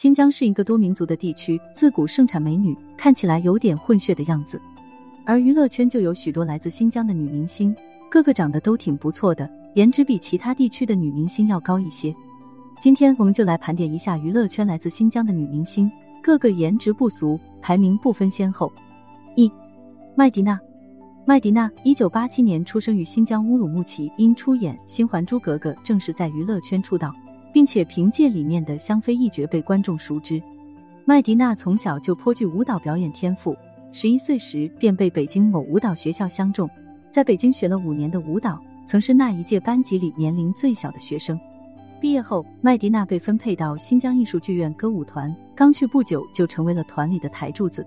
新疆是一个多民族的地区，自古盛产美女，看起来有点混血的样子。而娱乐圈就有许多来自新疆的女明星，个个长得都挺不错的，颜值比其他地区的女明星要高一些。今天我们就来盘点一下娱乐圈来自新疆的女明星，个个颜值不俗，排名不分先后。一，麦迪娜。麦迪娜，一九八七年出生于新疆乌鲁木齐，因出演《新还珠格格》正式在娱乐圈出道，并且凭借里面的香妃一角被观众熟知。麦迪娜从小就颇具舞蹈表演天赋，十一岁时便被北京某舞蹈学校相中，在北京学了五年的舞蹈，曾是那一届班级里年龄最小的学生。毕业后，麦迪娜被分配到新疆艺术剧院歌舞团，刚去不久就成为了团里的台柱子。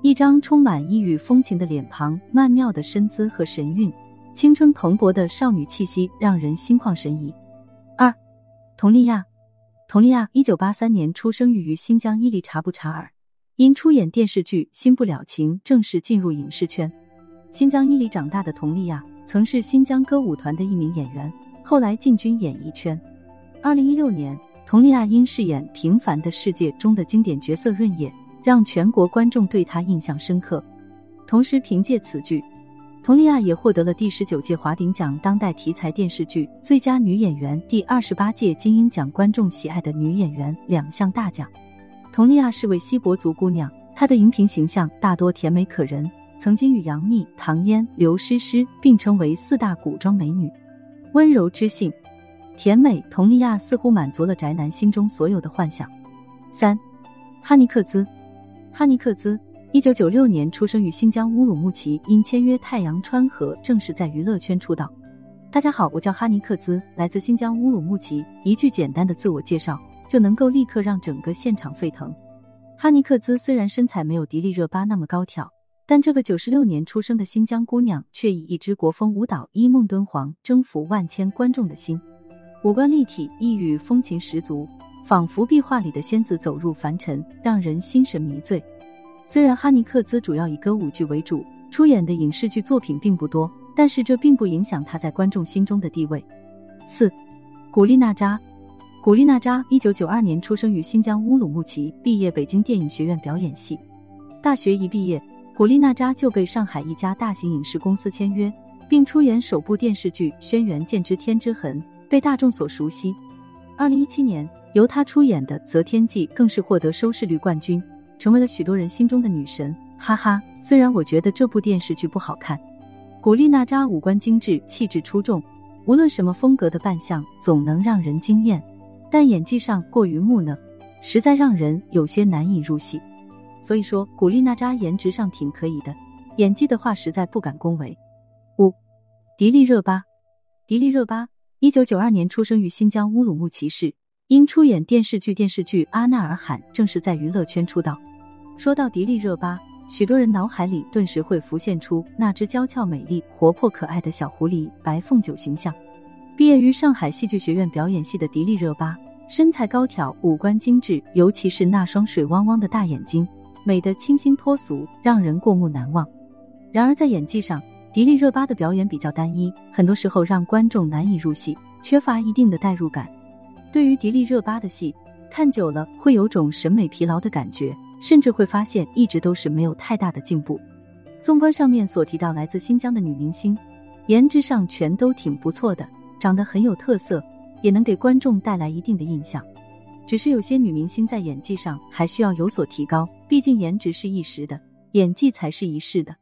一张充满异域风情的脸庞，曼妙的身姿和神韵，青春蓬勃的少女气息，让人心旷神怡。二，佟丽娅，佟丽娅一九八三年出生于新疆伊犁察布查尔，因出演电视剧《新不了情》正式进入影视圈。新疆伊犁长大的佟丽娅，曾是新疆歌舞团的一名演员，后来进军演艺圈。二零一六年，佟丽娅因饰演《平凡的世界》中的经典角色润叶。让全国观众对她印象深刻。同时，凭借此剧，佟丽娅也获得了第十九届华鼎奖当代题材电视剧最佳女演员、第二十八届金鹰奖观众喜爱的女演员两项大奖。佟丽娅是位锡伯族姑娘，她的荧屏形象大多甜美可人，曾经与杨幂、唐嫣、刘诗诗并称为四大古装美女。温柔知性、甜美，佟丽娅似乎满足了宅男心中所有的幻想。三，哈尼克孜。哈尼克孜，一九九六年出生于新疆乌鲁木齐，因签约太阳川河，正式在娱乐圈出道。大家好，我叫哈尼克孜，来自新疆乌鲁木齐。一句简单的自我介绍，就能够立刻让整个现场沸腾。哈尼克孜虽然身材没有迪丽热巴那么高挑，但这个九十六年出生的新疆姑娘，却以一支国风舞蹈《一梦敦煌》征服万千观众的心。五官立体，异域风情十足。仿佛壁画里的仙子走入凡尘，让人心神迷醉。虽然哈尼克孜主要以歌舞剧为主，出演的影视剧作品并不多，但是这并不影响他在观众心中的地位。四，古力娜扎，古力娜扎，一九九二年出生于新疆乌鲁木齐，毕业北京电影学院表演系。大学一毕业，古力娜扎就被上海一家大型影视公司签约，并出演首部电视剧《轩辕剑之天之痕》，被大众所熟悉。二零一七年。由她出演的《择天记》更是获得收视率冠军，成为了许多人心中的女神。哈哈，虽然我觉得这部电视剧不好看，古力娜扎五官精致，气质出众，无论什么风格的扮相总能让人惊艳，但演技上过于木讷，实在让人有些难以入戏。所以说，古力娜扎颜值上挺可以的，演技的话实在不敢恭维。五，迪丽热巴，迪丽热巴，一九九二年出生于新疆乌鲁木齐市。因出演电视剧电视剧《阿纳尔罕》，正式在娱乐圈出道。说到迪丽热巴，许多人脑海里顿时会浮现出那只娇俏美丽、活泼可爱的小狐狸白凤九形象。毕业于上海戏剧学院表演系的迪丽热巴，身材高挑，五官精致，尤其是那双水汪汪的大眼睛，美得清新脱俗，让人过目难忘。然而在演技上，迪丽热巴的表演比较单一，很多时候让观众难以入戏，缺乏一定的代入感。对于迪丽热巴的戏，看久了会有种审美疲劳的感觉，甚至会发现一直都是没有太大的进步。纵观上面所提到来自新疆的女明星，颜值上全都挺不错的，长得很有特色，也能给观众带来一定的印象。只是有些女明星在演技上还需要有所提高，毕竟颜值是一时的，演技才是一世的。